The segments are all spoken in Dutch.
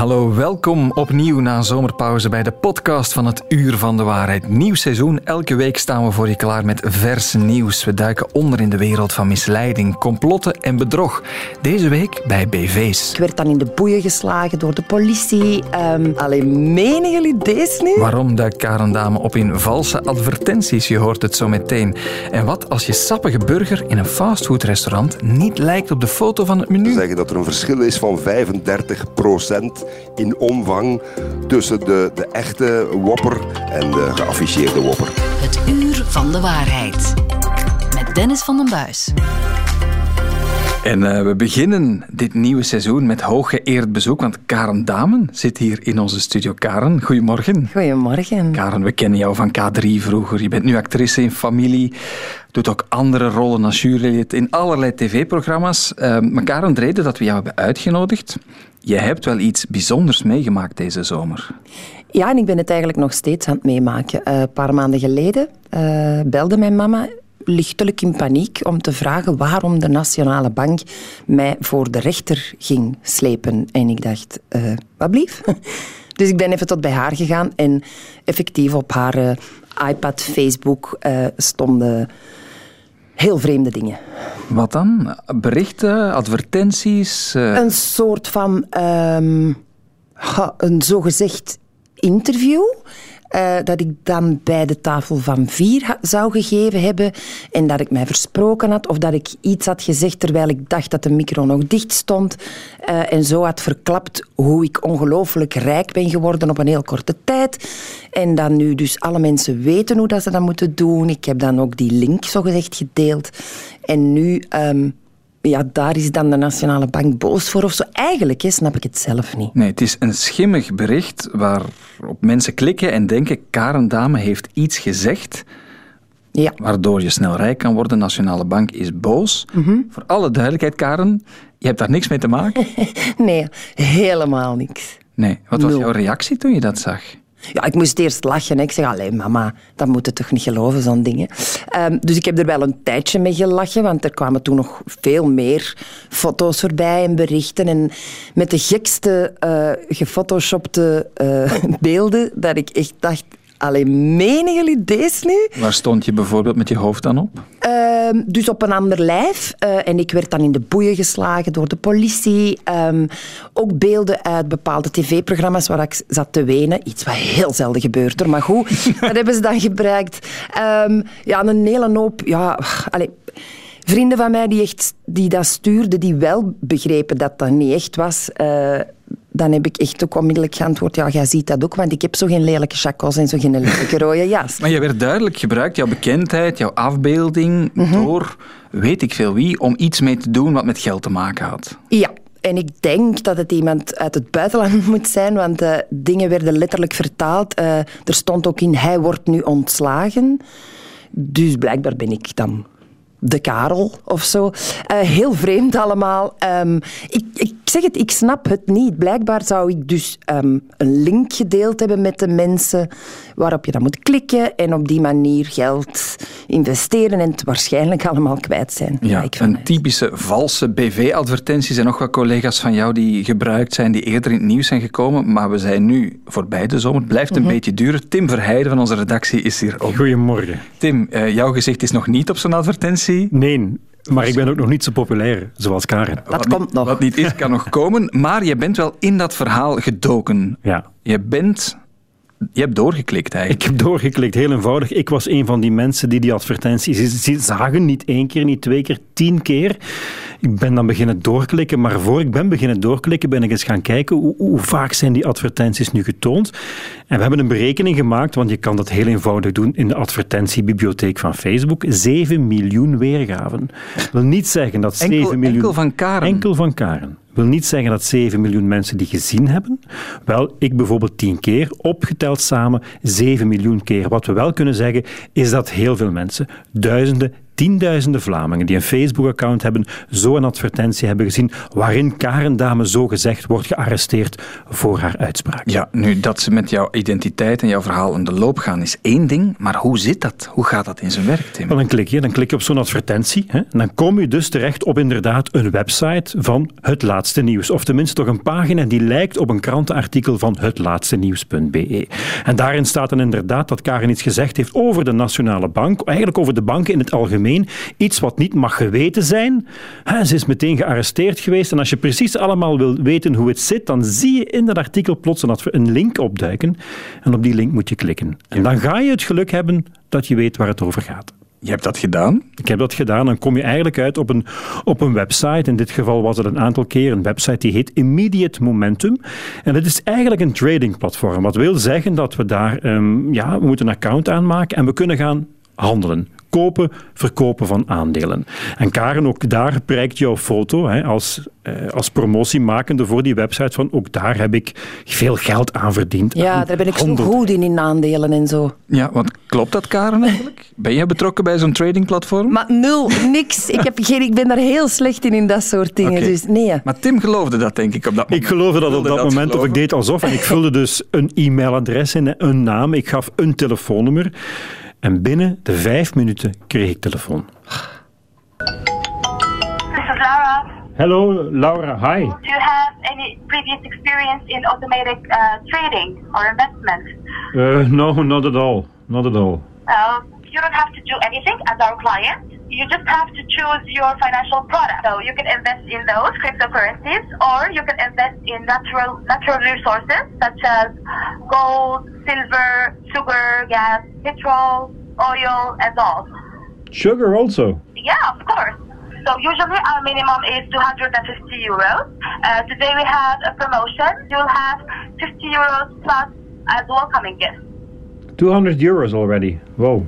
Hallo, welkom opnieuw na zomerpauze bij de podcast van het Uur van de Waarheid. Nieuw seizoen, elke week staan we voor je klaar met vers nieuws. We duiken onder in de wereld van misleiding, complotten en bedrog. Deze week bij BV's. Ik werd dan in de boeien geslagen door de politie. Um, alleen, menen jullie deze nu? Waarom duikt Karen Dame op in valse advertenties? Je hoort het zo meteen. En wat als je sappige burger in een fastfoodrestaurant niet lijkt op de foto van het menu? Zeggen dat er een verschil is van 35 procent in omvang tussen de, de echte wopper en de geafficheerde wopper. Het uur van de waarheid. Met Dennis van den Buis. En uh, we beginnen dit nieuwe seizoen met hooggeëerd bezoek, want Karen Damen zit hier in onze studio. Karen, goedemorgen. Goedemorgen. Karen, we kennen jou van K3 vroeger. Je bent nu actrice in Familie, doet ook andere rollen als jurylid in allerlei tv-programma's. Uh, maar Karen, de reden dat we jou hebben uitgenodigd, je hebt wel iets bijzonders meegemaakt deze zomer. Ja, en ik ben het eigenlijk nog steeds aan het meemaken. Uh, een paar maanden geleden uh, belde mijn mama lichtelijk in paniek om te vragen waarom de Nationale Bank mij voor de rechter ging slepen. En ik dacht, uh, wat blief? Dus ik ben even tot bij haar gegaan en effectief op haar iPad, Facebook stonden heel vreemde dingen. Wat dan? Berichten, advertenties? Een soort van um, een zogezegd interview uh, dat ik dan bij de tafel van vier zou gegeven hebben en dat ik mij versproken had of dat ik iets had gezegd terwijl ik dacht dat de micro nog dicht stond uh, en zo had verklapt hoe ik ongelooflijk rijk ben geworden op een heel korte tijd. En dan nu dus alle mensen weten hoe dat ze dat moeten doen. Ik heb dan ook die link zogezegd gedeeld. En nu um, ja, daar is dan de Nationale Bank boos voor of zo. Eigenlijk hè, snap ik het zelf niet. Nee, het is een schimmig bericht waarop mensen klikken en denken Karen Dame heeft iets gezegd ja. waardoor je snel rijk kan worden. De Nationale Bank is boos. Mm Voor alle duidelijkheid, Karen, je hebt daar niks mee te maken? nee, helemaal niks. Nee, wat was jouw reactie toen je dat zag? Ja, ik moest eerst lachen. Ik zeg, alleen mama, dat moet je toch niet geloven, zo'n dingen. Um, dus ik heb er wel een tijdje mee gelachen, want er kwamen toen nog veel meer foto's voorbij en berichten. En met de gekste uh, gefotoshopte uh, beelden, dat ik echt dacht, Alleen menen jullie deze nu? Waar stond je bijvoorbeeld met je hoofd dan op? Uh, dus op een ander lijf. Uh, en ik werd dan in de boeien geslagen door de politie. Um, ook beelden uit bepaalde tv-programma's waar ik zat te wenen. Iets wat heel zelden gebeurt. Maar goed, dat hebben ze dan gebruikt. Um, ja, een hele hoop... Ja, allez, vrienden van mij die, echt, die dat stuurden, die wel begrepen dat dat niet echt was... Uh, dan heb ik echt ook onmiddellijk geantwoord, ja, jij ziet dat ook, want ik heb zo geen lelijke chacos en zo geen lelijke rode jas. Maar je werd duidelijk gebruikt, jouw bekendheid, jouw afbeelding, mm -hmm. door weet ik veel wie, om iets mee te doen wat met geld te maken had. Ja, en ik denk dat het iemand uit het buitenland moet zijn, want uh, dingen werden letterlijk vertaald. Uh, er stond ook in, hij wordt nu ontslagen. Dus blijkbaar ben ik dan de Karel of zo. Uh, heel vreemd allemaal. Um, ik, ik zeg het, ik snap het niet. Blijkbaar zou ik dus um, een link gedeeld hebben met de mensen waarop je dan moet klikken en op die manier geld investeren en het waarschijnlijk allemaal kwijt zijn. Ja, een typische valse BV-advertentie. zijn nog wat collega's van jou die gebruikt zijn, die eerder in het nieuws zijn gekomen, maar we zijn nu voorbij de zomer. Het blijft een mm -hmm. beetje duren. Tim Verheijden van onze redactie is hier ook. Goedemorgen. Tim, uh, jouw gezicht is nog niet op zo'n advertentie. Nee, maar ik ben ook nog niet zo populair, zoals Karen. Dat wat komt niet, nog. Wat niet is, kan nog komen. Maar je bent wel in dat verhaal gedoken. Ja. Je bent... Je hebt doorgeklikt eigenlijk. Ik heb doorgeklikt, heel eenvoudig. Ik was een van die mensen die die advertenties zagen. Niet één keer, niet twee keer, tien keer. Ik ben dan beginnen doorklikken, maar voor ik ben beginnen doorklikken ben ik eens gaan kijken hoe, hoe, vaak zijn die advertenties nu getoond. En we hebben een berekening gemaakt, want je kan dat heel eenvoudig doen in de advertentiebibliotheek van Facebook. 7 miljoen weergaven. Dat wil niet zeggen dat 7 enkel, miljoen... Enkel van Karen? Enkel van Karen wil niet zeggen dat 7 miljoen mensen die gezien hebben. Wel, ik bijvoorbeeld 10 keer, opgeteld samen 7 miljoen keer. Wat we wel kunnen zeggen, is dat heel veel mensen, duizenden, tienduizenden Vlamingen die een Facebook-account hebben, zo een advertentie hebben gezien waarin Karen Dame zo gezegd wordt gearresteerd voor haar uitspraak. Ja, nu dat ze met jouw identiteit en jouw verhaal in de loop gaan is één ding, maar hoe zit dat? Hoe gaat dat in zijn werk, Tim? dan klik je, dan klik je op zo'n advertentie hè, en dan kom je dus terecht op inderdaad een website van het laatste nieuws. Of tenminste toch een pagina die lijkt op een krantenartikel van hetlaatste En daarin staat dan inderdaad dat Karen iets gezegd heeft over de Nationale Bank, eigenlijk over de banken in het algemeen, iets wat niet mag geweten zijn. Ze is meteen gearresteerd geweest en als je precies allemaal wil weten hoe het zit, dan zie je in dat artikel plots een link opduiken en op die link moet je klikken. En dan ga je het geluk hebben dat je weet waar het over gaat. Je hebt dat gedaan? Ik heb dat gedaan. Dan kom je eigenlijk uit op een, op een website. In dit geval was het een aantal keer een website die heet Immediate Momentum. En dat is eigenlijk een tradingplatform. Wat wil zeggen dat we daar um, ja, we moeten een account aanmaken en we kunnen gaan handelen kopen, verkopen van aandelen. En Karen, ook daar prijkt jouw foto hè, als, eh, als promotiemakende voor die website van ook daar heb ik veel geld aan verdiend. Ja, daar ben ik zo goed in, in aandelen en zo. Ja, want klopt dat, Karen, eigenlijk? Ben jij betrokken bij zo'n tradingplatform? Maar nul, niks. Ik, heb geen, ik ben daar heel slecht in, in dat soort dingen. Dus nee. Maar Tim geloofde dat, denk ik, op dat moment. Ik geloofde dat op dat, moment, of ik deed alsof. En ik vulde dus een e-mailadres in, een naam. Ik gaf een telefoonnummer. En binnen de vijf minuten kreeg ik telefoon. This is Laura. Hello, Laura. Hi. Do you have any previous experience in automatic uh, trading or investment? Uh, no, not at all. Not at all. Well, you don't have to do anything as our client. You just have to choose your financial product. So you can invest in those cryptocurrencies, or you can invest in natural natural resources such as gold, silver, sugar, gas, petrol, oil, and all. Sugar also? Yeah, of course. So usually our minimum is 250 euros. Uh, today we have a promotion. You'll have 50 euros plus as welcoming gift. 200 euros already. Wow.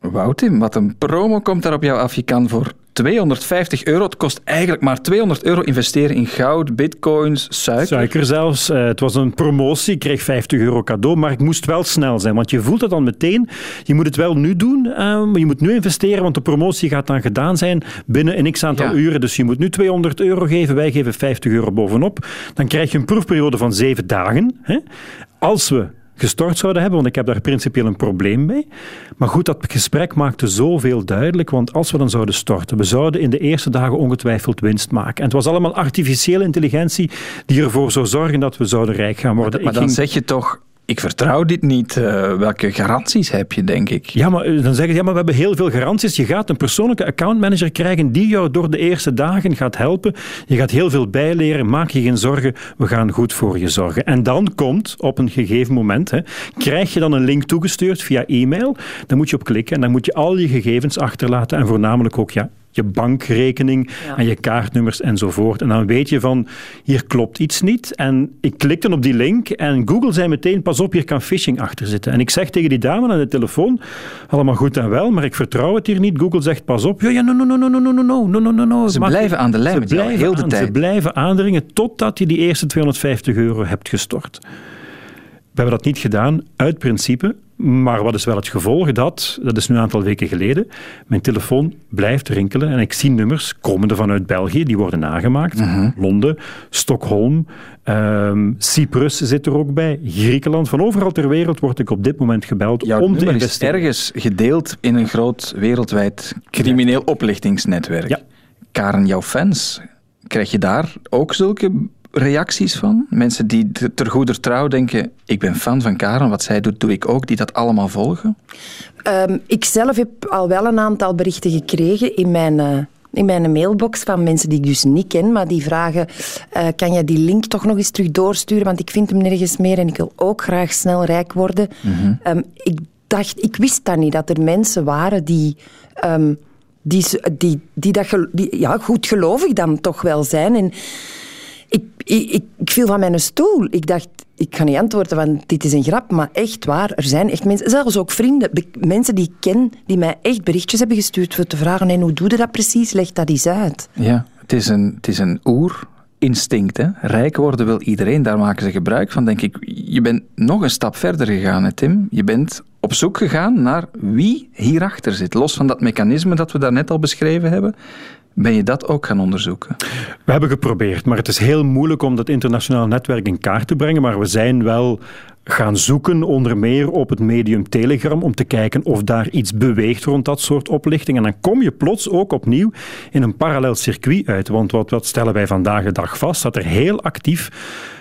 Wauw Tim, wat een promo komt daar op jou af. Je kan voor 250 euro. Het kost eigenlijk maar 200 euro investeren in goud, bitcoins, suiker. Suiker zelfs. Uh, het was een promotie. Ik kreeg 50 euro cadeau, maar ik moest wel snel zijn. Want je voelt het dan meteen. Je moet het wel nu doen, uh, maar je moet nu investeren, want de promotie gaat dan gedaan zijn binnen een x aantal uren. Dus je moet nu 200 euro geven. Wij geven 50 euro bovenop. Dan krijg je een proefperiode van 7 dagen. Hè? Als we gestort zouden hebben, want ik heb daar principieel een probleem mee. Maar goed, dat gesprek maakte zoveel duidelijk, want als we dan zouden storten, we zouden in de eerste dagen ongetwijfeld winst maken. En het was allemaal artificiële intelligentie die ervoor zou zorgen dat we zouden rijk gaan worden. Maar, dan zeg je toch, ik vertrouw dit niet. Uh, welke garanties heb je, denk ik? Ja, maar eh, dan zeggen ze, ja, maar we hebben heel veel garanties. Je gaat een persoonlijke accountmanager krijgen die jou door de eerste dagen gaat helpen. Je gaat heel veel bijleren. Maak je geen zorgen. We gaan goed voor je zorgen. En dan komt op een gegeven moment, hè, krijg je dan een link toegestuurd via e-mail. Dan moet je op klikken en dan moet je al je gegevens achterlaten en voornamelijk ook ja, je bankrekening en je kaartnummers enzovoort. En dan weet je van, hier klopt iets niet. En ik klikte op die link en Google zei meteen, pas op, hier kan phishing achter zitten. En ik zeg tegen die dame aan de telefoon, allemaal goed en wel, maar ik vertrouw het hier niet. Google zegt, pas op. Ja, ja, no, no, no, no, no, no, no, no, no, no. Ze blijven aan de lijn met jou, heel de tijd. Ze blijven aandringen totdat je die eerste 250 euro hebt gestort. We hebben dat niet gedaan uit principe, maar wat is wel het gevolg? Dat, dat is nu een aantal weken geleden, mijn telefoon blijft rinkelen en ik zie nummers komende vanuit België, die worden nagemaakt. Mhm. Londen, Stockholm, um, Cyprus zit er ook bij, Griekenland. Van overal ter wereld word ik op dit moment gebeld Jouw om te investeren. is ergens gedeeld in een groot wereldwijd crimineel oplichtingsnetwerk. Ja. Karen, jouw fans, krijg je daar ook zulke reacties van? Mensen die ter goeder trouw denken, ik ben fan van Karen, wat zij doet, doe ik ook, die dat allemaal volgen? Um, ik zelf heb al wel een aantal berichten gekregen in mijn... Uh in mijn mailbox van mensen die ik dus niet ken, maar die vragen: uh, kan je die link toch nog eens terug doorsturen? Want ik vind hem nergens meer en ik wil ook graag snel rijk worden. Mm um, ik dacht, ik wist dat niet, dat er mensen waren die. Um, die, die, die dat die, ja, goed gelovig dan toch wel zijn. En ik, ik, ik, viel van mijn stoel. Ik dacht, ik ga niet antwoorden, want dit is een grap. Maar echt waar, er zijn echt mensen, zelfs ook vrienden, mensen die ik ken, die mij echt berichtjes hebben gestuurd voor te vragen, en hoe doe je dat precies? Leg dat eens uit. Ja, het is een, het is een oerinstinct. Hè? Rijk worden wil iedereen, daar maken ze gebruik van, denk ik. Je bent nog een stap verder gegaan, hè, Tim. Je bent op zoek gegaan naar wie hierachter zit. Los van dat mechanisme dat we daarnet al beschreven hebben. Ben je dat ook gaan onderzoeken? We hebben geprobeerd, maar het is heel moeilijk om dat internationale netwerk in kaart te brengen. Maar we zijn wel gaan zoeken, onder meer op het medium Telegram, om te kijken of daar iets beweegt rond dat soort oplichting. En dan kom je plots ook opnieuw in een parallel circuit uit. Want wat, wat stellen wij vandaag de dag vast? Dat er heel actief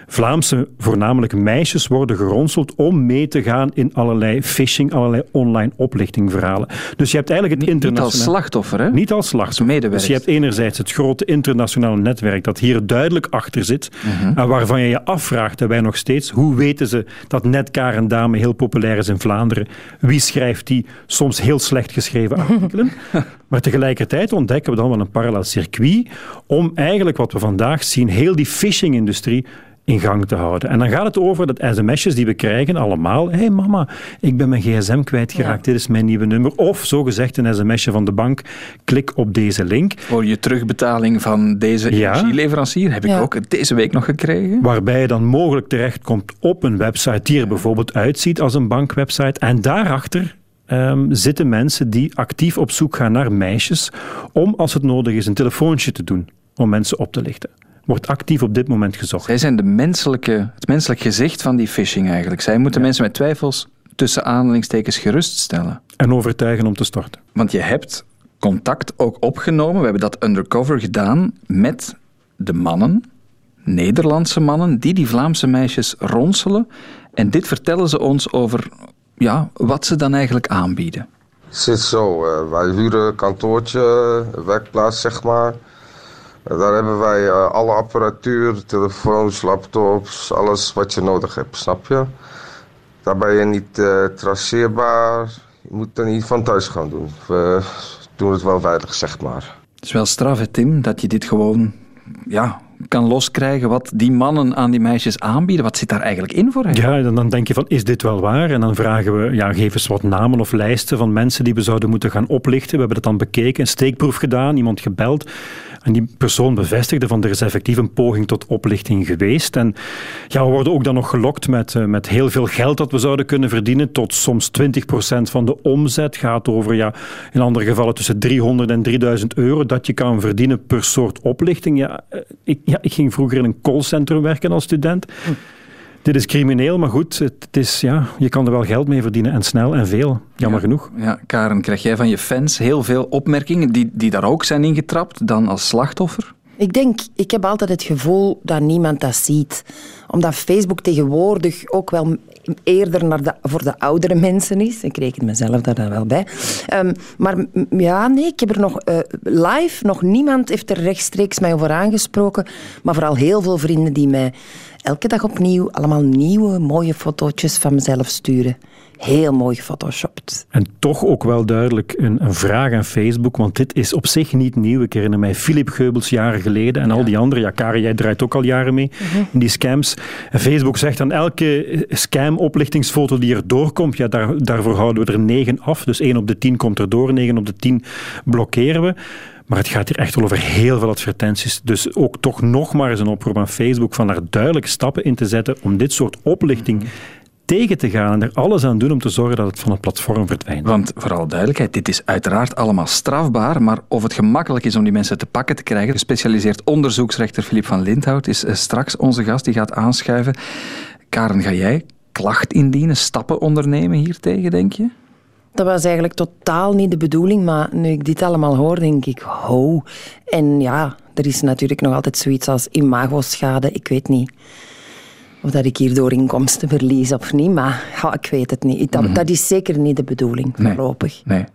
Vlaamse, voornamelijk meisjes, worden geronseld om mee te gaan in allerlei phishing, allerlei online oplichtingverhalen. Dus je hebt eigenlijk het internationale... Niet als slachtoffer, hè? Niet als slachtoffer. Dus je hebt enerzijds het grote internationale netwerk dat hier duidelijk achter zit mhm. en waarvan je je afvraagt, en wij nog steeds, hoe weten ze dat net Karen Dame heel populair is in Vlaanderen? Wie schrijft die soms heel slecht geschreven artikelen? Maar tegelijkertijd ontdekken we dan wel een parallel circuit om eigenlijk wat we vandaag zien, heel die phishing-industrie in gang te houden. En dan gaat het over dat sms'jes die we krijgen, allemaal. Hé hey mama, ik ben mijn gsm kwijtgeraakt, dit is mijn nieuwe nummer. Of zogezegd een sms'je van de bank, klik op deze link. Voor je terugbetaling van deze energieleverancier heb ik ook deze week nog gekregen. Waarbij je dan mogelijk terechtkomt op een website die er bijvoorbeeld uitziet als een bankwebsite. En daarachter Um, zitten mensen die actief op zoek gaan naar meisjes om, als het nodig is, een telefoontje te doen om mensen op te lichten wordt actief op dit moment gezocht. Zij zijn de menselijke, het menselijk gezicht van die phishing eigenlijk. Zij moeten mensen met twijfels tussen aanhalingstekens geruststellen. En overtuigen om te starten. Want je hebt contact ook opgenomen, we hebben dat undercover gedaan, met de mannen, Nederlandse mannen, die die Vlaamse meisjes ronselen. En dit vertellen ze ons over ja, wat ze dan eigenlijk aanbieden. Het zit zo, uh, wij huren een kantoortje, werkplaats zeg maar. Daar hebben wij uh, alle apparatuur, telefoons, laptops, alles wat je nodig hebt, snap je? Daar ben je niet uh, traceerbaar. Je moet er niet van thuis gaan doen. We doen het wel veilig, zeg maar. Het is wel straf, hè, Tim, dat je dit gewoon ja, kan loskrijgen wat die mannen aan die meisjes aanbieden. Wat zit daar eigenlijk in voor hen? Ja, dan, dan denk je van, is dit wel waar? En dan vragen we, ja, geef eens wat namen of lijsten van mensen die we zouden moeten gaan oplichten. We hebben dat dan bekeken, een steekproef gedaan, iemand gebeld. En die persoon bevestigde van er is effectief een poging tot oplichting geweest. En ja, we worden ook dan nog gelokt met, eh, met heel veel geld dat we zouden kunnen verdienen. Tot soms 20% van de omzet gaat over, ja, in andere gevallen tussen 300 en 3000 euro dat je kan verdienen per soort oplichting. Ja, eh, ik, ja, ik ging vroeger in een callcentrum werken als student. Hm dit is crimineel, maar goed, het is, ja, je kan er wel geld mee verdienen en snel en veel. Jammer genoeg. Ja, Karen, krijg jij van je fans heel veel opmerkingen die, die daar ook zijn ingetrapt dan als slachtoffer? Ik denk, ik heb altijd het gevoel dat niemand dat ziet. Omdat Facebook tegenwoordig ook wel eerder naar de, voor de oudere mensen is. Ik reken mezelf daar dan wel bij. Um, maar ja, nee, ik heb er nog uh, live, nog niemand heeft er rechtstreeks mij over aangesproken. Maar vooral heel veel vrienden die mij elke dag opnieuw allemaal nieuwe mooie fotootjes van mezelf sturen. Heel mooi gefotoshopt. En toch ook wel duidelijk een, een, vraag aan Facebook, want dit is op zich niet nieuw. Ik herinner mij Philip Geubels jaren geleden en al die anderen. Ja, Karen, jij draait ook al jaren mee mhm. in die scams. En Facebook zegt aan elke scam-oplichtingsfoto die er doorkomt, ja, daar, daarvoor houden we er negen af. Dus één op de tien komt er door, negen op de tien blokkeren we. Maar het gaat hier echt wel over heel veel advertenties. Dus ook toch nog maar eens een oproep aan Facebook van daar duidelijk stappen in te zetten om dit soort oplichting tegen te gaan en er alles aan doen om te zorgen dat het van het platform verdwijnt. Want vooral duidelijkheid, dit is uiteraard allemaal strafbaar, maar of het gemakkelijk is om die mensen te pakken te krijgen, gespecialiseerd onderzoeksrechter Filip van Lindhout is eh, straks onze gast, die gaat aanschuiven. Karen, ga jij klacht indienen, stappen ondernemen hiertegen, denk je? Dat was eigenlijk totaal niet de bedoeling, maar nu ik dit allemaal hoor, denk ik, ho. En ja, er is natuurlijk nog altijd zoiets als imagoschade, ik weet niet of dat ik hierdoor inkomsten verlies of niet, maar ja, ik weet het niet. Dat, mhm. dat, is zeker niet de bedoeling, voorlopig. Nee.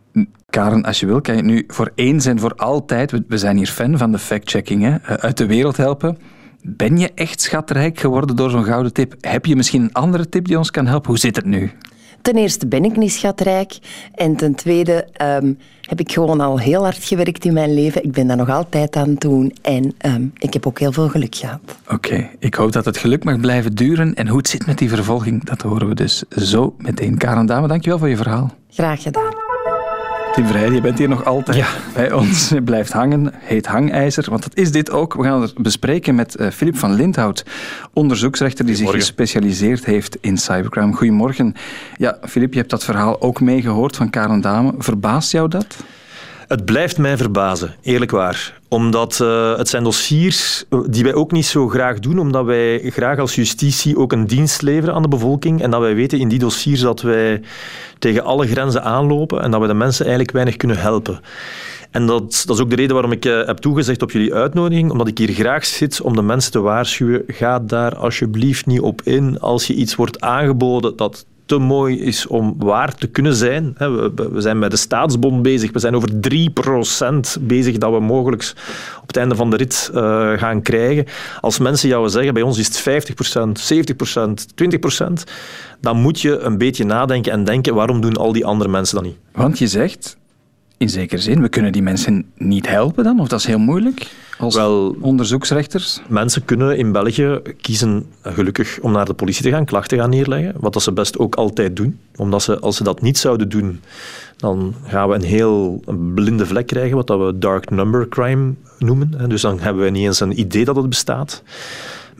Karen, als je wil, kan je nu voor eens en voor altijd, we zijn hier fan van de fact-checking, eh, uit de wereld helpen. Ben je echt schatrijk geworden door zo'n gouden tip? Heb je misschien een andere tip die ons kan helpen? Hoe zit het nu? Ten eerste ben ik niet schatrijk. En ten tweede ehm, heb ik gewoon al heel hard gewerkt in mijn leven. Ik ben dat nog altijd aan het doen. En ehm, ik heb ook heel veel geluk gehad. Oké, ik hoop dat het geluk mag blijven duren. En hoe het zit met die vervolging, dat horen we dus zo meteen. Karen Dame, dankjewel voor je verhaal. Graag gedaan. Tim je bent hier nog altijd ja. bij ons. Blijft hangen, heet hangijzer. Want dat is dit ook. We gaan het bespreken met uh, Filip van Lindhout, onderzoeksrechter die zich gespecialiseerd heeft in cybercrime. Goedemorgen. Ja, Filip, je hebt dat verhaal ook meegehoord van Karen Dame. Verbaast jou dat? Het blijft mij verbazen, eerlijk waar. Omdat uh, het zijn dossiers die wij ook niet zo graag doen, omdat wij graag als justitie ook een dienst leveren aan de bevolking en dat wij weten in die dossiers dat wij tegen alle grenzen aanlopen en dat we de mensen eigenlijk weinig kunnen helpen. En dat, dat is ook de reden waarom ik uh, heb toegezegd op jullie uitnodiging, omdat ik hier graag zit om de mensen te waarschuwen. Ga daar alsjeblieft niet op in als je iets wordt aangeboden dat te mooi is om waar te kunnen zijn. We, zijn met de staatsbond bezig. We zijn over 3% bezig dat we mogelijk op het einde van de rit uh, gaan krijgen. Als mensen jou zeggen, bij ons is het 50%, 70%, 20%, dan moet je een beetje nadenken en denken, waarom doen al die andere mensen dat niet? Want je zegt, in zekere zin, we kunnen die mensen niet helpen dan? Of dat is heel moeilijk? Als Wel, onderzoeksrechters? Mensen kunnen in België kiezen, gelukkig, om naar de politie te gaan, klachten gaan neerleggen. Wat dat ze best ook altijd doen. Omdat ze, als ze dat niet zouden doen, dan gaan we een heel blinde vlek krijgen, wat dat we dark number crime noemen. Dus dan hebben we niet eens een idee dat het bestaat.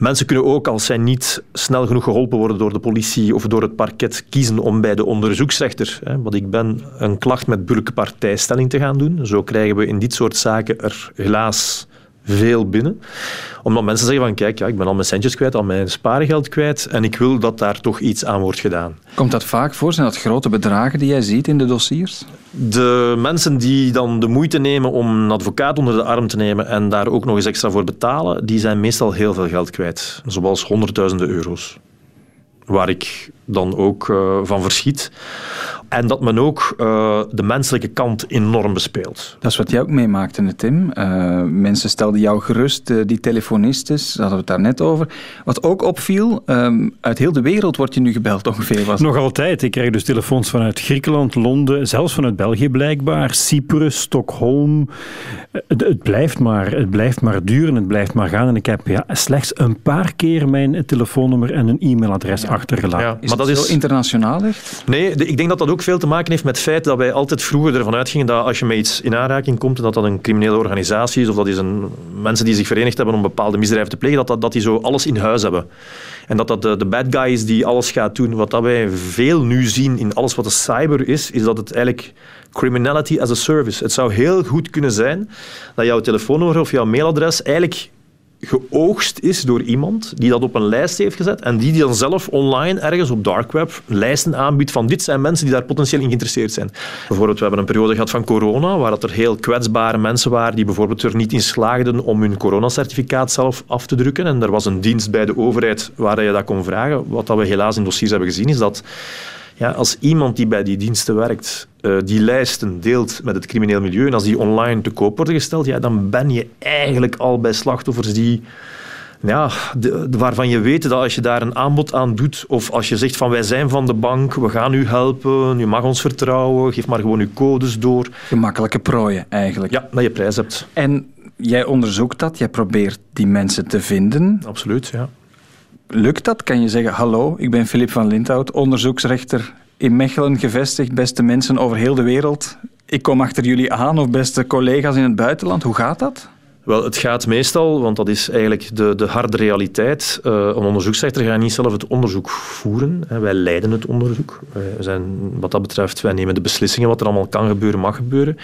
Mensen kunnen ook, als zij niet snel genoeg geholpen worden door de politie of door het parket, kiezen om bij de onderzoeksrechter, hè, wat ik ben, een klacht met burgerlijke partijstelling te gaan doen. Zo krijgen we in dit soort zaken er helaas veel binnen. Omdat mensen zeggen van kijk, ja, ik ben al mijn centjes kwijt, al mijn spaargeld kwijt en ik wil dat daar toch iets aan wordt gedaan. Komt dat vaak voor? Zijn dat grote bedragen die jij ziet in de dossiers? De mensen die dan de moeite nemen om een advocaat onder de arm te nemen en daar ook nog eens extra voor betalen, die zijn meestal heel veel geld kwijt. Zoals honderdduizenden euro's. Waar ik dan ook uh, van verschiet. En dat men ook uh, de menselijke kant enorm bespeelt. Dat is wat jij ook meemaakte, Tim. Uh, mensen stelden jou gerust, uh, die telefonist is, daar hadden we het daar net over. Wat ook opviel, um, uit heel de wereld wordt je nu gebeld ongeveer. Was Nog altijd. Ik krijg dus telefoons vanuit Griekenland, Londen, zelfs vanuit België blijkbaar, Cyprus, Stockholm. Het, het, blijft maar, het blijft maar duren, het blijft maar gaan. En ik heb ja, slechts een paar keer mijn telefoonnummer en een e-mailadres ja. achtergelaten. Ja, maar dat is zo internationaal echt? Nee, de, ik denk dat dat ook veel te maken heeft met het feit dat wij altijd vroeger ervan uitgingen dat als je met iets in aanraking komt, dat dat een criminele organisatie is of dat is een, mensen die zich verenigd hebben om bepaalde misdrijven te plegen, dat, dat, dat die zo alles in huis hebben. En dat dat de, de bad guy is die alles gaat doen. Wat dat wij veel nu zien in alles wat de cyber is, is dat het eigenlijk criminality as a service. Het zou heel goed kunnen zijn dat jouw telefoonnummer of jouw mailadres eigenlijk geoogst is door iemand die dat op een lijst heeft gezet en die, die dan zelf online ergens op dark web lijsten aanbiedt van dit zijn mensen die daar potentieel in geïnteresseerd zijn. Bijvoorbeeld, we hebben een periode gehad van corona waar dat er heel kwetsbare mensen waren die bijvoorbeeld er niet in slaagden om hun coronacertificaat zelf af te drukken en er was een dienst bij de overheid waar je dat kon vragen. Wat dat we helaas in dossiers hebben gezien is dat ja, als iemand die bij die diensten werkt, uh, die lijsten deelt met het crimineel milieu en als die online te koop worden gesteld, ja, dan ben je eigenlijk al bij slachtoffers die ja, de, de, waarvan je weet dat als je daar een aanbod aan doet, of als je zegt van wij zijn van de bank, we gaan u helpen, u mag ons vertrouwen, geef maar gewoon uw codes door. Gemakkelijke prooien eigenlijk. Ja, dat je prijs hebt. En jij onderzoekt dat, jij probeert die mensen te vinden. Absoluut, ja. Lukt dat? Kan je zeggen, hallo, ik ben Filip van Lindhout, onderzoeksrechter in Mechelen gevestigd, beste mensen over heel de wereld. Ik kom achter jullie aan, of beste collega's in het buitenland. Hoe gaat dat? Wel, het gaat meestal, want dat is eigenlijk de, de harde realiteit. Uh, een onderzoeksrechter gaat niet zelf het onderzoek voeren. Hè. Wij leiden het onderzoek. Wij zijn, wat dat betreft, wij nemen de beslissingen wat er allemaal kan gebeuren, mag gebeuren.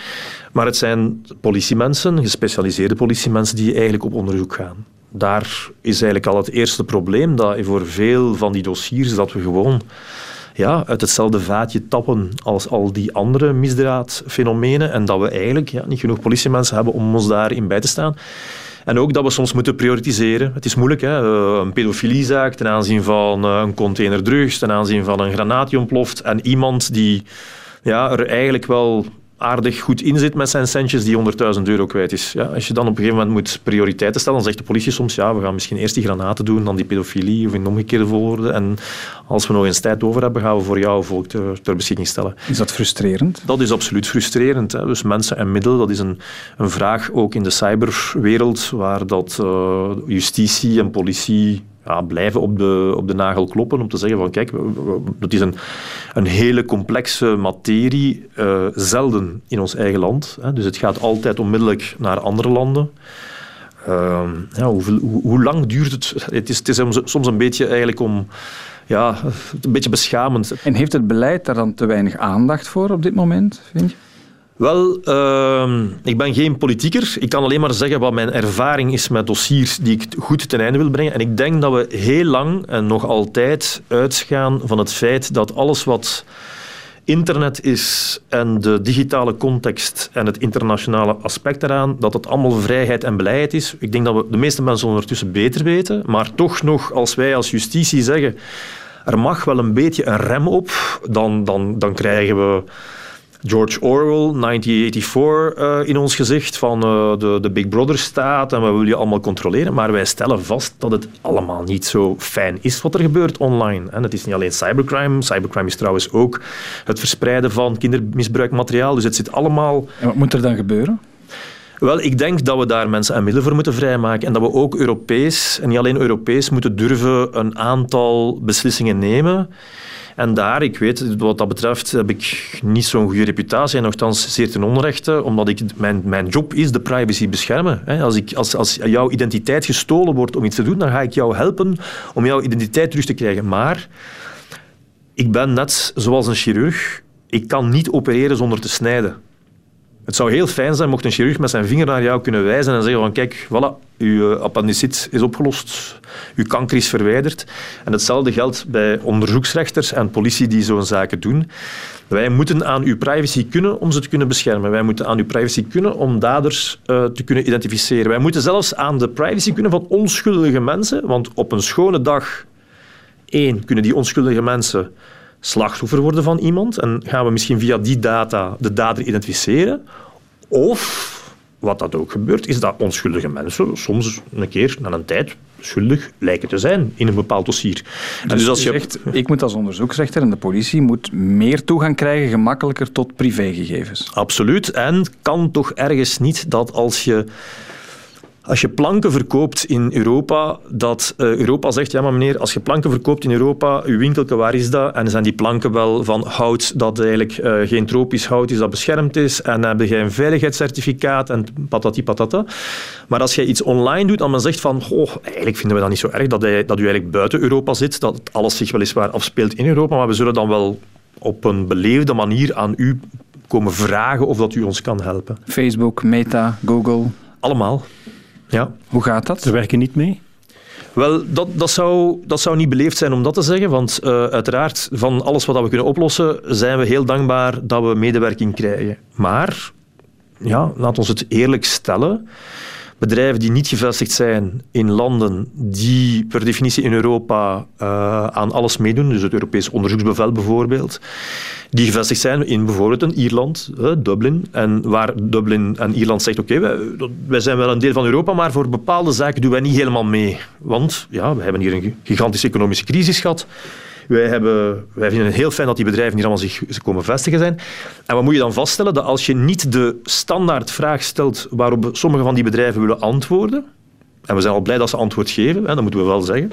Maar het zijn politiemensen, gespecialiseerde politiemensen, die eigenlijk op onderzoek gaan daar is eigenlijk al het eerste probleem dat voor veel van die dossiers dat we gewoon ja, uit hetzelfde vaatje tappen als al die andere misdaadfenomenen en dat we eigenlijk ja, niet genoeg politiemensen hebben om ons daarin bij te staan. En ook dat we soms moeten prioritiseren. Het is moeilijk, hè? Eh, een pedofiliezaak ten aanzien van eh, een container drugs, ten aanzien van een granaat die ontploft en iemand die ja, er eigenlijk wel aardig goed in zit met zijn centjes die 100.000 euro kwijt is. Ja, als je dan op een gegeven moment moet prioriteiten stellen, dan zegt de politie soms ja, we gaan misschien eerst die granaten doen, dan die pedofilie of in omgekeerde volgorde. En als we nog eens tijd over hebben, gaan we voor jouw volk ter, ter beschikking stellen. Is dat frustrerend? Dat is absoluut frustrerend. Hè. Dus mensen en middelen, dat is een, een vraag ook in de cyberwereld, waar dat uh, justitie en politie ja, blijven op de, op de nagel kloppen om te zeggen van kijk, dat is een, een hele complexe materie, uh, zelden in ons eigen land. Hè. Dus het gaat altijd onmiddellijk naar andere landen. Uh, ja, hoe, hoe, lang duurt het? Het is, het is soms een beetje eigenlijk om ja, een beetje beschamend. En heeft het beleid daar dan te weinig aandacht voor op dit moment, vind je? Wel, uh, ik ben geen politieker. Ik kan alleen maar zeggen wat mijn ervaring is met dossiers die ik goed ten einde wil brengen. En ik denk dat we heel lang en nog altijd uitgaan van het feit dat alles wat internet is en de digitale context en het internationale aspect eraan, dat het allemaal vrijheid en beleid is. Ik denk dat we de meeste mensen ondertussen beter weten, maar toch nog, als wij als justitie zeggen, er mag wel een beetje een rem op, dan, dan, dan krijgen we George Orwell, 1984, uh, in ons gezicht van uh, de, de Big Brother staat en we willen je allemaal controleren. Maar wij stellen vast dat het allemaal niet zo fijn is wat er gebeurt online. En het is niet alleen cybercrime. Cybercrime is trouwens ook het verspreiden van kindermisbruikmateriaal. Dus het zit allemaal... En wat moet er dan gebeuren? Wel, ik denk dat we daar mensen en middelen voor moeten vrijmaken en dat we ook Europees, en niet alleen Europees, moeten durven een aantal beslissingen nemen en daar, ik weet, wat dat betreft, heb ik niet zo'n goede reputatie, en nogthans zeer ten onrechte, omdat ik, mijn, mijn job is de privacy beschermen. Als, ik, als, als jouw identiteit gestolen wordt om iets te doen, dan ga ik jou helpen om jouw identiteit terug te krijgen. Maar ik ben net zoals een chirurg, ik kan niet opereren zonder te snijden. Het zou heel fijn zijn mocht een chirurg met zijn vinger naar jou kunnen wijzen en zeggen van kijk, voilà, uw eh, appendicit is opgelost, uw kanker is verwijderd. En hetzelfde geldt bij onderzoeksrechters en politie die zo'n zaken doen. Wij moeten aan uw privacy kunnen om ze te kunnen beschermen. Wij moeten aan uw privacy kunnen om daders uh, te kunnen identificeren. Wij moeten zelfs aan de privacy kunnen van onschuldige mensen, want op een schone dag, één, kunnen die onschuldige mensen slachtoffer worden van iemand en gaan we misschien via die data de dader identificeren. Of, wat dat ook gebeurt, is dat onschuldige mensen soms een keer na een tijd schuldig lijken te zijn in een bepaald dossier. Dus, dus als je zegt, ik moet als onderzoeksrechter en de politie moet meer toegang krijgen, gemakkelijker tot privégegevens. Absoluut. En kan toch ergens niet dat als je als je planken verkoopt in Europa, dat uh, Europa zegt, ja maar meneer, als je planken verkoopt in Europa, uw winkelke, waar is dat? En zijn die planken wel van hout dat eigenlijk uh, geen tropisch hout is dat beschermd is en dan heb je een veiligheidscertificaat en patati patata. Maar als je iets online doet, dan men zegt van, eigenlijk vinden we dat niet zo erg dat, hij, dat u eigenlijk buiten Europa zit, dat alles zich weliswaar afspeelt in Europa, maar we zullen dan wel op een beleefde manier aan u komen vragen of dat u ons kan helpen. Facebook, Meta, Google. Allemaal. Ja. Hoe gaat dat? Ze werken niet mee? Wel, dat, dat, zou, dat zou niet beleefd zijn om dat te zeggen, want uh, uiteraard, van alles wat we kunnen oplossen, zijn we heel dankbaar dat we medewerking krijgen. Maar, ja, laat ons het eerlijk stellen, bedrijven die niet gevestigd zijn in landen die per definitie in Europa uh, aan alles meedoen, dus het Europees onderzoeksbevel bijvoorbeeld, die gevestigd zijn in bijvoorbeeld een Ierland, uh, Dublin, en waar Dublin en Ierland zegt oké, wij, wij, zijn wel een deel van Europa, maar voor bepaalde zaken doen wij niet helemaal mee. Want ja, we hebben hier een gigantische economische crisis gehad. Wij, hebben, wij vinden het heel fijn dat die bedrijven hier allemaal zich, zich komen vestigen zijn. En wat moet je dan vaststellen? Dat als je niet de standaard vraag stelt waarop sommige van die bedrijven willen antwoorden, en we zijn al blij dat ze antwoord geven, hè, dat moeten we wel zeggen,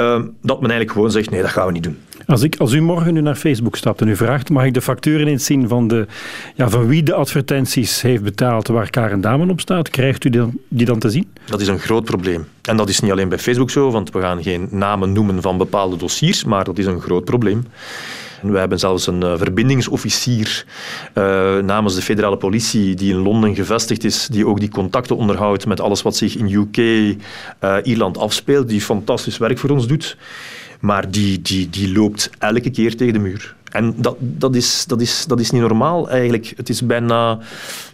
uh, dat men eigenlijk gewoon zegt, nee, dat gaan we niet doen. Als, ik, als u morgen nu naar Facebook stapt en u vraagt, mag ik de factuur ineens zien van, de, ja, van wie de advertenties heeft betaald waar Karen Damen op staat? Krijgt u die dan, die dan te zien? Dat is een groot probleem. En dat is niet alleen bij Facebook zo, want we gaan geen namen noemen van bepaalde dossiers, maar dat is een groot probleem. We hebben zelfs een uh, verbindingsofficier uh, namens de federale politie die in Londen gevestigd is, die ook die contacten onderhoudt met alles wat zich in UK, eh, Ierland afspeelt, die fantastisch werk voor ons doet. Maar die, die, die loopt elke keer tegen de muur. En dat, dat, is, dat, is, dat is niet normaal eigenlijk. Het is bijna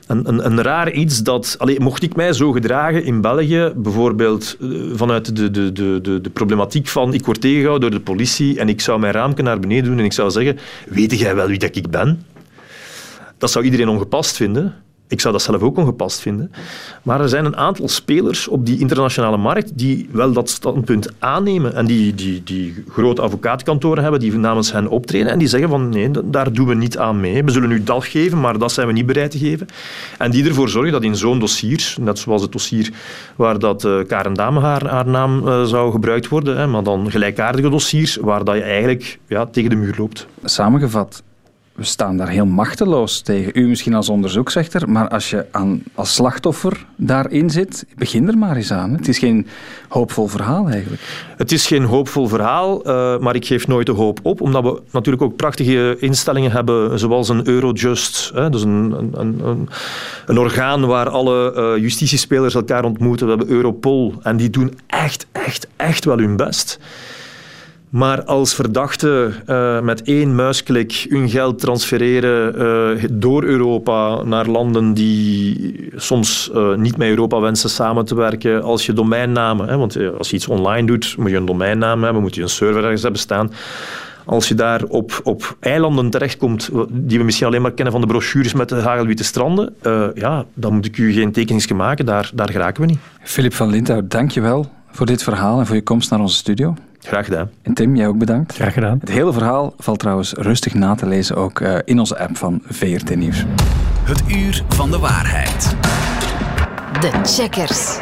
een, een, een raar iets dat... Allee, mocht ik mij zo gedragen in België, bijvoorbeeld eh, vanuit de, de, de, de, de problematiek van ik word tegengehouden door de politie en ik zou mijn raamje naar beneden doen en ik zou zeggen, weet jij wel wie dat ik ben? Dat zou iedereen ongepast vinden. Ik zou dat zelf ook ongepast vinden. Maar er zijn een aantal spelers op die internationale markt die wel dat standpunt aannemen en die, die, die grote advocaatkantoren hebben die namens hen optreden en die zeggen van nee, daar doen we niet aan mee. We zullen u dat geven, maar dat zijn we niet bereid te geven. En die ervoor zorgen dat in zo'n dossier, net zoals het dossier waar dat uh, Karen Dame haar, naam uh, zou gebruikt worden, maar dan gelijkaardige dossiers waar dat je eigenlijk ja, tegen de muur loopt. Samengevat, we staan daar heel machteloos tegen. U misschien als onderzoeksrechter, maar als je aan, als slachtoffer daarin zit, begin er maar eens aan. Het is geen hoopvol verhaal eigenlijk. Het is geen hoopvol verhaal, uh, maar ik geef nooit de hoop op, omdat we natuurlijk ook prachtige instellingen hebben, zoals een Eurojust, hè, dus een, een, een, een, orgaan waar alle uh, justitiespelers elkaar ontmoeten. We hebben Europol en die doen echt, echt, echt wel hun best. Maar als verdachte uh, met één muisklik hun geld transfereren uh, door Europa naar landen die soms uh, niet met Europa wensen samen te werken, als je domeinnamen, hè, want als je iets online doet, moet je een domeinnaam hebben, moet je een server ergens hebben staan. Als je daar op, op eilanden terechtkomt, die we misschien alleen maar kennen van de brochures met de hagelwitte stranden, ja, dan moet ik u geen tekeningsje maken, daar, daar geraken we niet. Filip van Lintau, dank je wel voor dit verhaal en voor je komst naar onze studio. Graag gedaan. En Tim, jij ook bedankt. Graag gedaan. Het hele verhaal valt trouwens rustig na te lezen ook uh, in onze app van VRT Nieuws. Het uur van de waarheid. De checkers.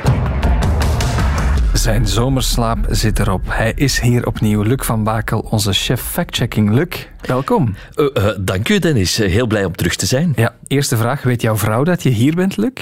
Zijn zomerslaap zit erop. Hij is hier opnieuw. Luc van Bakel, onze chef factchecking. Luc, welkom. Uh, uh, dank u, Dennis. Heel blij om terug te zijn. Ja, eerste vraag. Weet jouw vrouw dat je hier bent, Luc?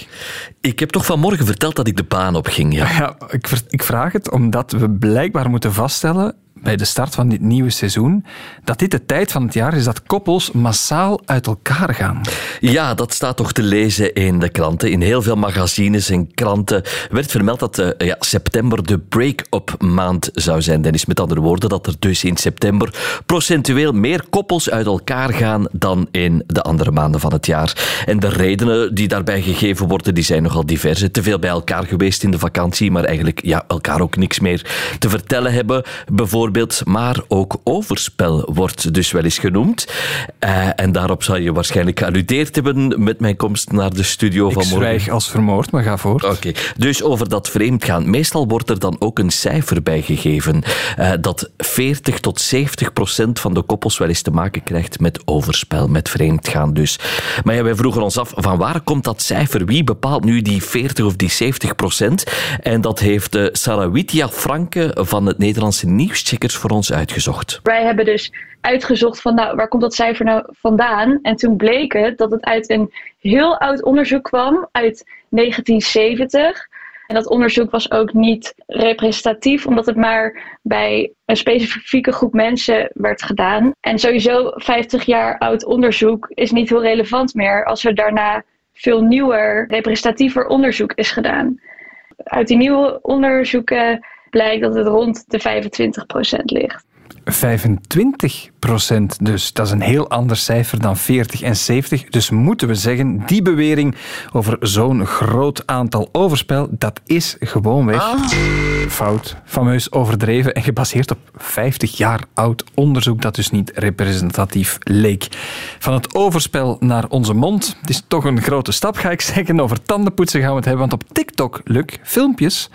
Ik heb toch vanmorgen verteld dat ik de baan opging, ja. ja ik, ik vraag het omdat we blijkbaar moeten vaststellen bij de start van dit nieuwe seizoen dat dit de tijd van het jaar is dat koppels massaal uit elkaar gaan. Ja, dat staat toch te lezen in de kranten. In heel veel magazines en kranten werd vermeld dat uh, ja, september de break-up maand zou zijn. Dennis, met andere woorden, dat er dus in september procentueel meer koppels uit elkaar gaan dan in de andere maanden van het jaar. En de redenen die daarbij gegeven worden, die zijn nogal diverse. Te veel bij elkaar geweest in de vakantie, maar eigenlijk ja, elkaar ook niks meer te vertellen hebben. Bijvoorbeeld maar ook overspel wordt dus wel eens genoemd. Uh, en daarop zal je waarschijnlijk gealludeerd hebben met mijn komst naar de studio van morgen. Ik zwijg als vermoord, maar ga voort. Oké, okay. dus over dat vreemdgaan. Meestal wordt er dan ook een cijfer bij gegeven. Uh, dat 40 tot 70 procent van de koppels wel eens te maken krijgt met overspel, met vreemdgaan dus. Maar ja, wij vroegen ons af, van waar komt dat cijfer? Wie bepaalt nu die 40 of die 70 procent? En dat heeft uh, Sarawitia Franke van het Nederlandse Nieuwscheck voor ons uitgezocht. Wij hebben dus uitgezocht van nou, waar komt dat cijfer nou vandaan? En toen bleek het dat het uit een heel oud onderzoek kwam, uit 1970. En dat onderzoek was ook niet representatief, omdat het maar bij een specifieke groep mensen werd gedaan. En sowieso 50 jaar oud onderzoek is niet heel relevant meer als er daarna veel nieuwer, representatiever onderzoek is gedaan. Uit die nieuwe onderzoeken blijkt dat het rond de 25% ligt. 25 procent dus. Dat is een heel ander cijfer dan 40 en 70. Dus moeten we zeggen, die bewering over zo'n groot aantal overspel, dat is gewoonweg ah. fout, fameus overdreven en gebaseerd op 50 jaar oud onderzoek dat dus niet representatief leek. Van het overspel naar onze mond. Het is toch een grote stap, ga ik zeggen. Over tandenpoetsen gaan we het hebben, want op TikTok, Luc, filmpjes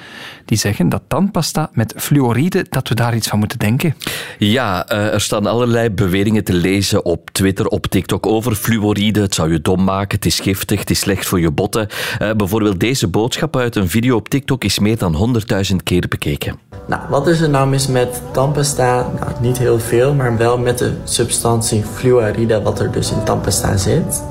die zeggen dat tandpasta met fluoride, dat we daar iets van moeten denken. Ja, er staan allerlei beweringen te lezen op Twitter, op TikTok over fluoride. Het zou je dom maken, het is giftig, het is slecht voor je botten. Uh, bijvoorbeeld deze boodschap uit een video op TikTok is meer dan 100.000 keer bekeken. Nou, wat is er nou mis met tandpasta? Nou, niet heel veel, maar wel met de substantie fluoride, wat er dus in tandpasta zit.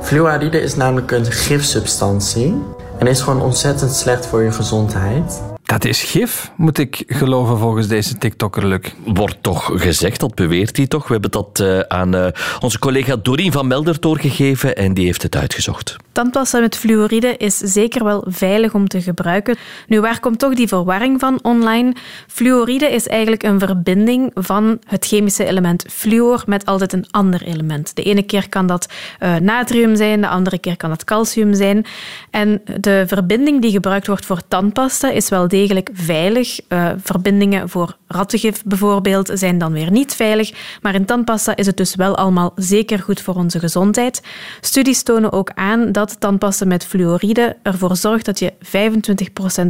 Fluoride is namelijk een gifsubstantie en is gewoon ontzettend slecht voor je gezondheid. Dat is gif, moet ik geloven volgens deze TikToker, Luc. Wordt toch gezegd, dat beweert hij toch. We hebben dat uh, aan uh, onze collega Doreen van Melder doorgegeven en die heeft het uitgezocht. Tandpasta met fluoride is zeker wel veilig om te gebruiken. Nu, waar komt toch die verwarring van online? Fluoride is eigenlijk een verbinding van het chemische element fluor met altijd een ander element. De ene keer kan dat uh, natrium zijn, de andere keer kan dat calcium zijn. En de verbinding die gebruikt wordt voor tandpasta is wel degelijk veilig. Uh, verbindingen voor rattengif bijvoorbeeld zijn dan weer niet veilig. Maar in tandpasta is het dus wel allemaal zeker goed voor onze gezondheid. Studies tonen ook aan dat tandpasta met fluoride ervoor zorgt dat je 25%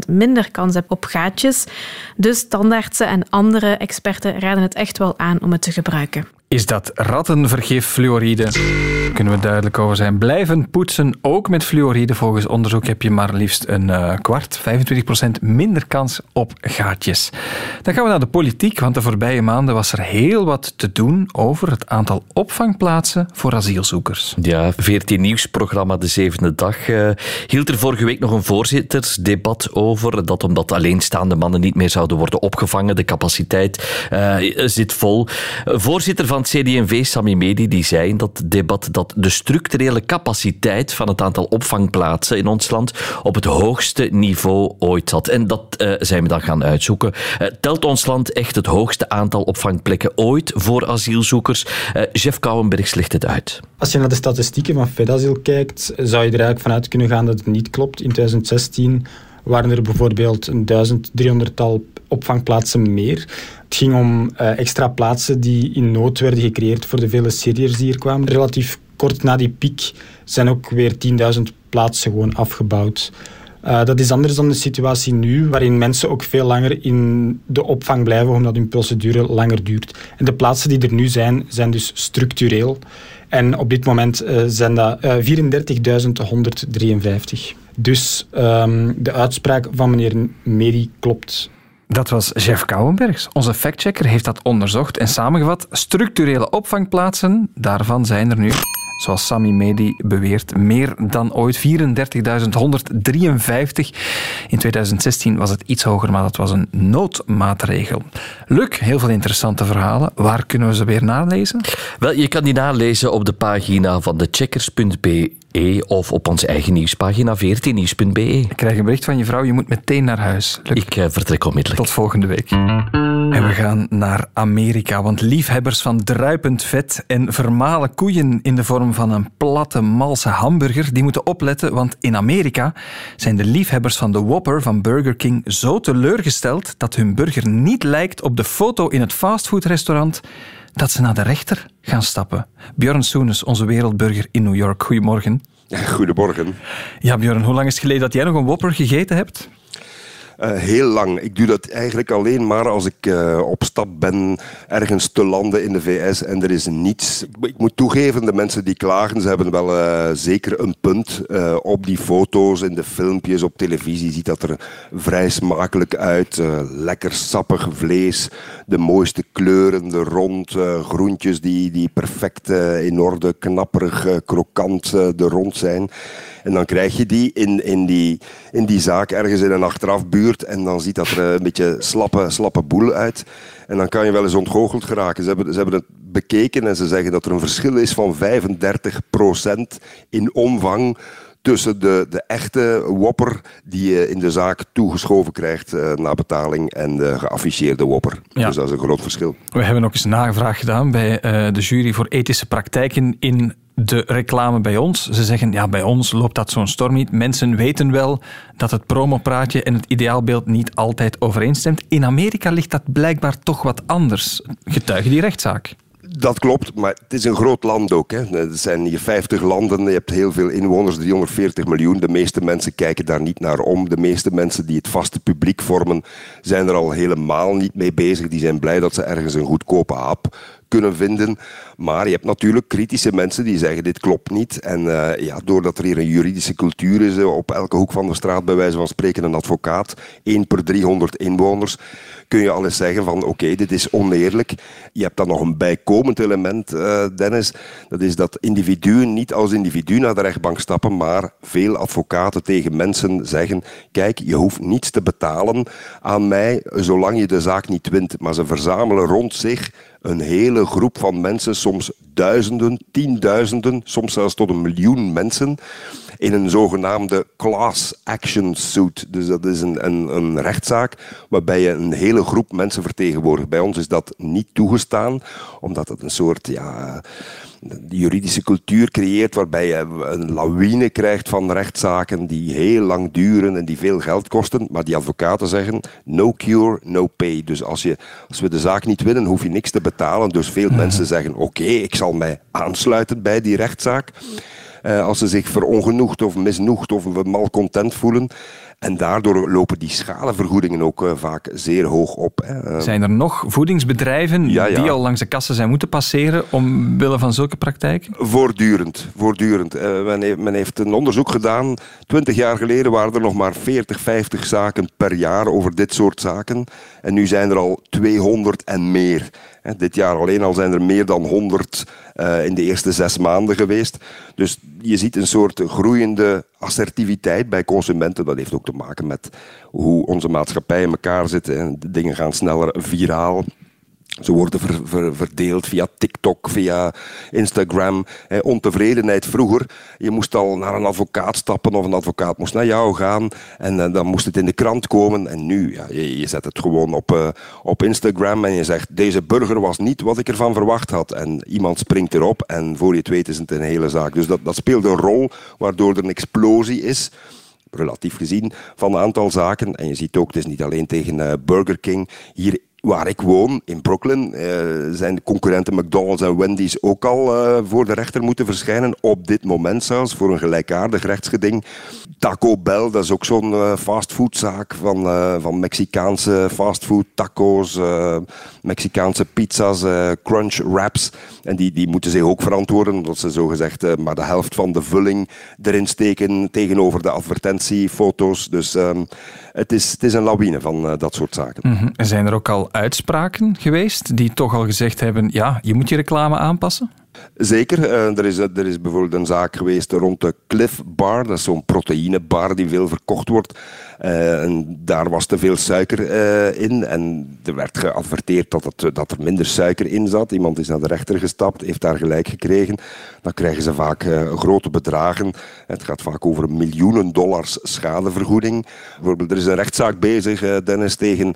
minder kans hebt op gaatjes. Dus tandartsen en andere experten raden het echt wel aan om het te gebruiken. Is dat rattenvergif fluoride? Kunnen we duidelijk over zijn. Blijven poetsen, ook met fluoride. Volgens onderzoek heb je maar liefst een uh, kwart, 25% minder kans op gaatjes. Dan gaan we naar de politiek, want de voorbije maanden was er heel wat te doen over het aantal opvangplaatsen voor asielzoekers. Ja, 14 nieuwsprogramma De Zevende Dag uh, hield er vorige week nog een voorzittersdebat over. Dat omdat alleenstaande mannen niet meer zouden worden opgevangen. De capaciteit uh, zit vol. Voorzitter van het CD&V, Sami Medi, die zei in dat debat dat de structurele capaciteit van het aantal opvangplaatsen in ons land op het hoogste niveau ooit zat. En dat uh, zijn we dan gaan uitzoeken. Uh, telt ons land echt het hoogste aantal opvangplekken ooit voor asielzoekers? Uh, Jeff Kouwenberg legt het uit. Als je naar de statistieken van FedAsiel kijkt, zou je er eigenlijk vanuit kunnen gaan dat het niet klopt. In 2016 waren er bijvoorbeeld een 1300-tal opvangplaatsen meer. Het ging om extra plaatsen die in nood werden gecreëerd voor de vele Syriërs die hier kwamen. Relatief kort na die piek zijn ook weer 10.000 plaatsen gewoon afgebouwd. Uh, dat is anders dan de situatie nu, waarin mensen ook veel langer in de opvang blijven, omdat hun procedure langer duurt. En de plaatsen die er nu zijn, zijn dus structureel. En op dit moment uh, zijn dat uh, 34.153. Dus um, de uitspraak van meneer Meri klopt dat was Jeff Kouwenbergs. Onze factchecker heeft dat onderzocht en samengevat. Structurele opvangplaatsen, daarvan zijn er nu zoals Sami Medi beweert, meer dan ooit. 34.153. In 2016 was het iets hoger, maar dat was een noodmaatregel. Luc, heel veel interessante verhalen. Waar kunnen we ze weer nalezen? Wel, je kan die nalezen op de pagina van de checkers.be of op onze eigen nieuwspagina 14nieuws.be. Ik krijg een bericht van je vrouw, je moet meteen naar huis. Ik uh, vertrek onmiddellijk. Tot volgende week. En we gaan naar Amerika, want liefhebbers van druipend vet en vermalen koeien in de vorm van een platte, malse hamburger, die moeten opletten, want in Amerika zijn de liefhebbers van de Whopper van Burger King zo teleurgesteld dat hun burger niet lijkt op de foto in het fastfoodrestaurant dat ze naar de rechter gaan stappen. Björn Soenes, onze wereldburger in New York. Goedemorgen. Goedemorgen. Ja, Björn, hoe lang is het geleden dat jij nog een Whopper gegeten hebt? Uh, heel lang. Ik doe dat eigenlijk alleen maar als ik uh, op stap ben ergens te landen in de VS en er is niets. Ik moet toegeven, de mensen die klagen, ze hebben wel uh, zeker een punt. op die foto's, in de filmpjes, op televisie ziet dat er vrij smakelijk uit. lekker sappig vlees, de mooiste kleuren, de rond, groentjes die, die perfect in orde, knapperig, krokant de rond zijn. En dan krijg je die in, in, die in die zaak ergens in een achterafbuurt en dan ziet dat er een beetje slappe, slappe boel uit. En dan kan je wel eens ontgoocheld geraken. Ze hebben, ze hebben het bekeken en ze zeggen dat er een verschil is van 35% in omvang tussen de, de echte wopper die je in de zaak toegeschoven krijgt uh, na betaling en de geafficheerde wopper. Ja. Dus dat is een groot verschil. We hebben ook eens nagevraagd gedaan bij uh, de jury voor ethische praktijken in de reclame bij ons. Ze zeggen, ja, bij ons loopt dat zo'n storm niet. Mensen weten wel dat het promopraatje en het ideaalbeeld niet altijd overeenstemt. In Amerika ligt dat blijkbaar toch wat anders. Getuigen die rechtszaak. Dat klopt, maar het is een groot land ook. Hè. Er zijn hier 50 landen, je hebt heel veel inwoners, 340 miljoen. De meeste mensen kijken daar niet naar om. De meeste mensen die het vaste publiek vormen, zijn er al helemaal niet mee bezig. Die zijn blij dat ze ergens een goedkope hap kunnen vinden. Maar je hebt natuurlijk kritische mensen die zeggen dit klopt niet. En uh, ja, doordat er hier een juridische cultuur is, eh, op elke hoek van de straat bij wijze van spreken een advocaat, 1 per 300 inwoners, kun je al eens zeggen van oké, dit is oneerlijk. Je hebt dan nog een bijkomend element, uh, Dennis. Dat is dat individuen niet als individu naar de rechtbank stappen, maar veel advocaten tegen mensen zeggen kijk, je hoeft niets te betalen aan mij zolang je de zaak niet wint. Maar ze verzamelen rond zich een hele groep van mensen, soms duizenden, tienduizenden, soms zelfs tot een miljoen mensen in een zogenaamde class action suit. Dus dat is een, een, een rechtszaak waarbij je een hele groep mensen vertegenwoordigt. Bij ons is dat niet toegestaan, omdat het een soort ja, juridische cultuur creëert waarbij je een lawine krijgt van rechtszaken die heel lang duren en die veel geld kosten. Maar die advocaten zeggen no cure, no pay. Dus als, je, als we de zaak niet winnen, hoef je niks te betalen. Dus veel mhm. mensen zeggen oké, ik zal mij aansluiten bij die rechtszaak. Uh, als ze zich verongenoegd of misnoegd of malcontent voelen. En daardoor lopen die schadevergoedingen ook uh, vaak zeer hoog op. Hè. Zijn er nog voedingsbedrijven die al langs de kassen zijn moeten passeren omwille van zulke praktijken? Voortdurend. voortdurend. Men, heeft, men, heeft, een onderzoek gedaan. Twintig jaar geleden waren er nog maar 40, 50 zaken per jaar over dit soort zaken. En nu zijn er al 200 en meer. Dit jaar alleen al zijn er meer dan 100 uh, in de eerste zes maanden geweest. Dus je ziet een soort groeiende assertiviteit bij consumenten. Dat heeft ook te maken met hoe onze maatschappij in elkaar zit. En de dingen gaan sneller viraal. Ze worden verdeeld via TikTok, via Instagram. ontevredenheid vroeger. Je moest al naar een advocaat stappen of een advocaat moest naar jou gaan. En eh, dan moest het in de krant komen. En nu, ja, je, zet het gewoon op, uh, op Instagram en je zegt deze burger was niet wat ik ervan verwacht had. En iemand springt erop en voor je het weet is het een hele zaak. Dus dat, dat speelt een rol waardoor er een explosie is relatief gezien, van een aantal zaken. En je ziet ook, het is niet alleen tegen uh, Burger King. Hier waar ik woon, in Brooklyn, uh, zijn concurrenten McDonald's en Wendy's ook al uh, voor de rechter moeten verschijnen. Op dit moment zelfs, voor een gelijkaardig rechtsgeding. Taco Bell, dat is ook zo'n uh, fastfoodzaak van, van Mexicaanse fastfood, taco's, Mexicaanse pizza's, crunch wraps. En die, die moeten zich ook verantwoorden, omdat ze zogezegd maar de helft van de vulling erin steken tegenover de advertentiefoto's. Dus ehm, het, is, het is een lawine van dat soort zaken. Mm zijn er ook al uitspraken geweest die toch al gezegd hebben, ja, je moet je reclame aanpassen? Zeker. Uh, er, is, er is bijvoorbeeld een zaak geweest rond de Cliff Bar. Dat is zo'n proteïnebar die veel verkocht wordt. Uh, en daar was te veel suiker in. En er werd geadverteerd dat, het, dat er minder suiker in zat. Iemand is naar de rechter gestapt, heeft daar gelijk gekregen. Dan krijgen ze vaak grote bedragen. Het gaat vaak over miljoenen dollars schadevergoeding. Bijvoorbeeld, er is een rechtszaak bezig, Dennis, tegen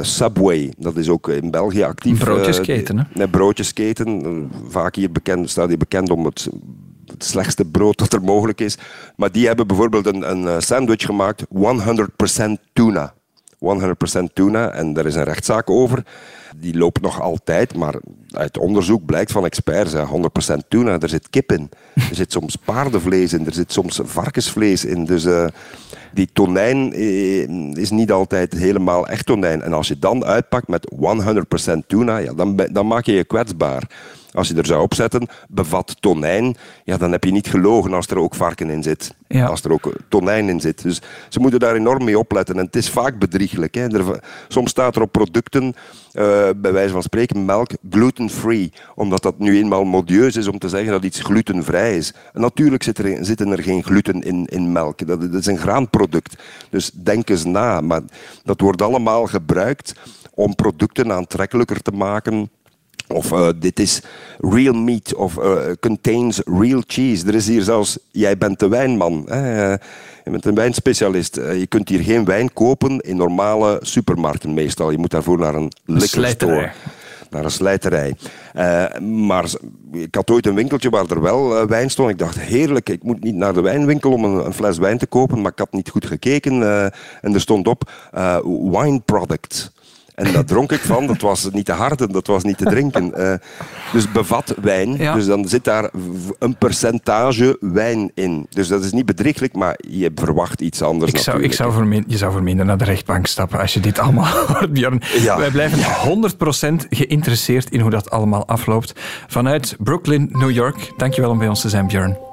Subway. Dat is ook in België actief. Broodjesketen, hè? Broodjesketen. vaak hier staat hier bekend om het, slechtste brood dat er mogelijk is. Maar die hebben bijvoorbeeld een, een eh, sandwich gemaakt, 100% tuna. 100% tuna en daar is een rechtszaak over. Die loopt nog altijd, maar uit onderzoek blijkt van experts, 100% tuna, er zit kip in. Er zit soms paardenvlees in, er zit soms varkensvlees in. Dus uh, die tonijn eh, is niet altijd helemaal echt tonijn. En als je dan uitpakt met 100% tuna, ja, dan, dan maak je je kwetsbaar. Als je er zou opzetten, bevat tonijn, ja, dan heb je niet gelogen als er ook varken in zit. Als er ook tonijn in zit. Dus ze moeten daar enorm mee opletten. En het is vaak bedrieglijk. Hè. soms staat er op producten, uh, bij wijze van spreken, melk gluten-free. Omdat dat nu eenmaal modieus is om te zeggen dat iets glutenvrij is. En natuurlijk zit er, zitten er geen gluten in, in melk. Dat, dat is een graanproduct. Dus denk eens na. Maar dat wordt allemaal gebruikt om producten aantrekkelijker te maken of uh, dit is real meat of uh, contains real cheese. Er is hier zelfs, jij bent de wijnman. Hè? Je bent een wijnspecialist. Uh, je kunt hier geen wijn kopen in normale supermarkten meestal. Je moet daarvoor naar een liquor store. Naar een slijterij. maar ik had ooit een winkeltje waar er wel wijn stond. Ik dacht, heerlijk, ik moet niet naar de wijnwinkel om een, een fles wijn te kopen. Maar ik had niet goed gekeken. en er stond op, wine product. En dat dronk ik van. Dat was niet te hard en dat was niet te drinken. Uh, dus bevat wijn. Dus dan zit daar een percentage wijn in. Dus dat is niet bedrieglijk, maar je verwacht iets anders. Ik zou, ik zou je zou voor minder naar de rechtbank stappen als je dit allemaal hoort, Björn. Wij blijven ja. 100% geïnteresseerd in hoe dat allemaal afloopt. Vanuit Brooklyn, New York. Dankjewel om bij ons te zijn, Björn.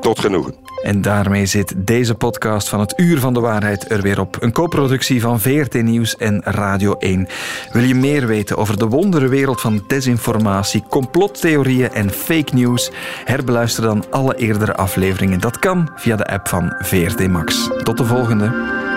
Tot genoegen. En daarmee zit deze podcast van het Uur van de Waarheid er weer op. Een co-productie van VRT Nieuws en Radio 1. Wil je meer weten over de wonderenwereld van desinformatie, complottheorieën en fake news? Herbeluister dan alle eerdere afleveringen. Dat kan via de app van VRT Max. Tot de volgende.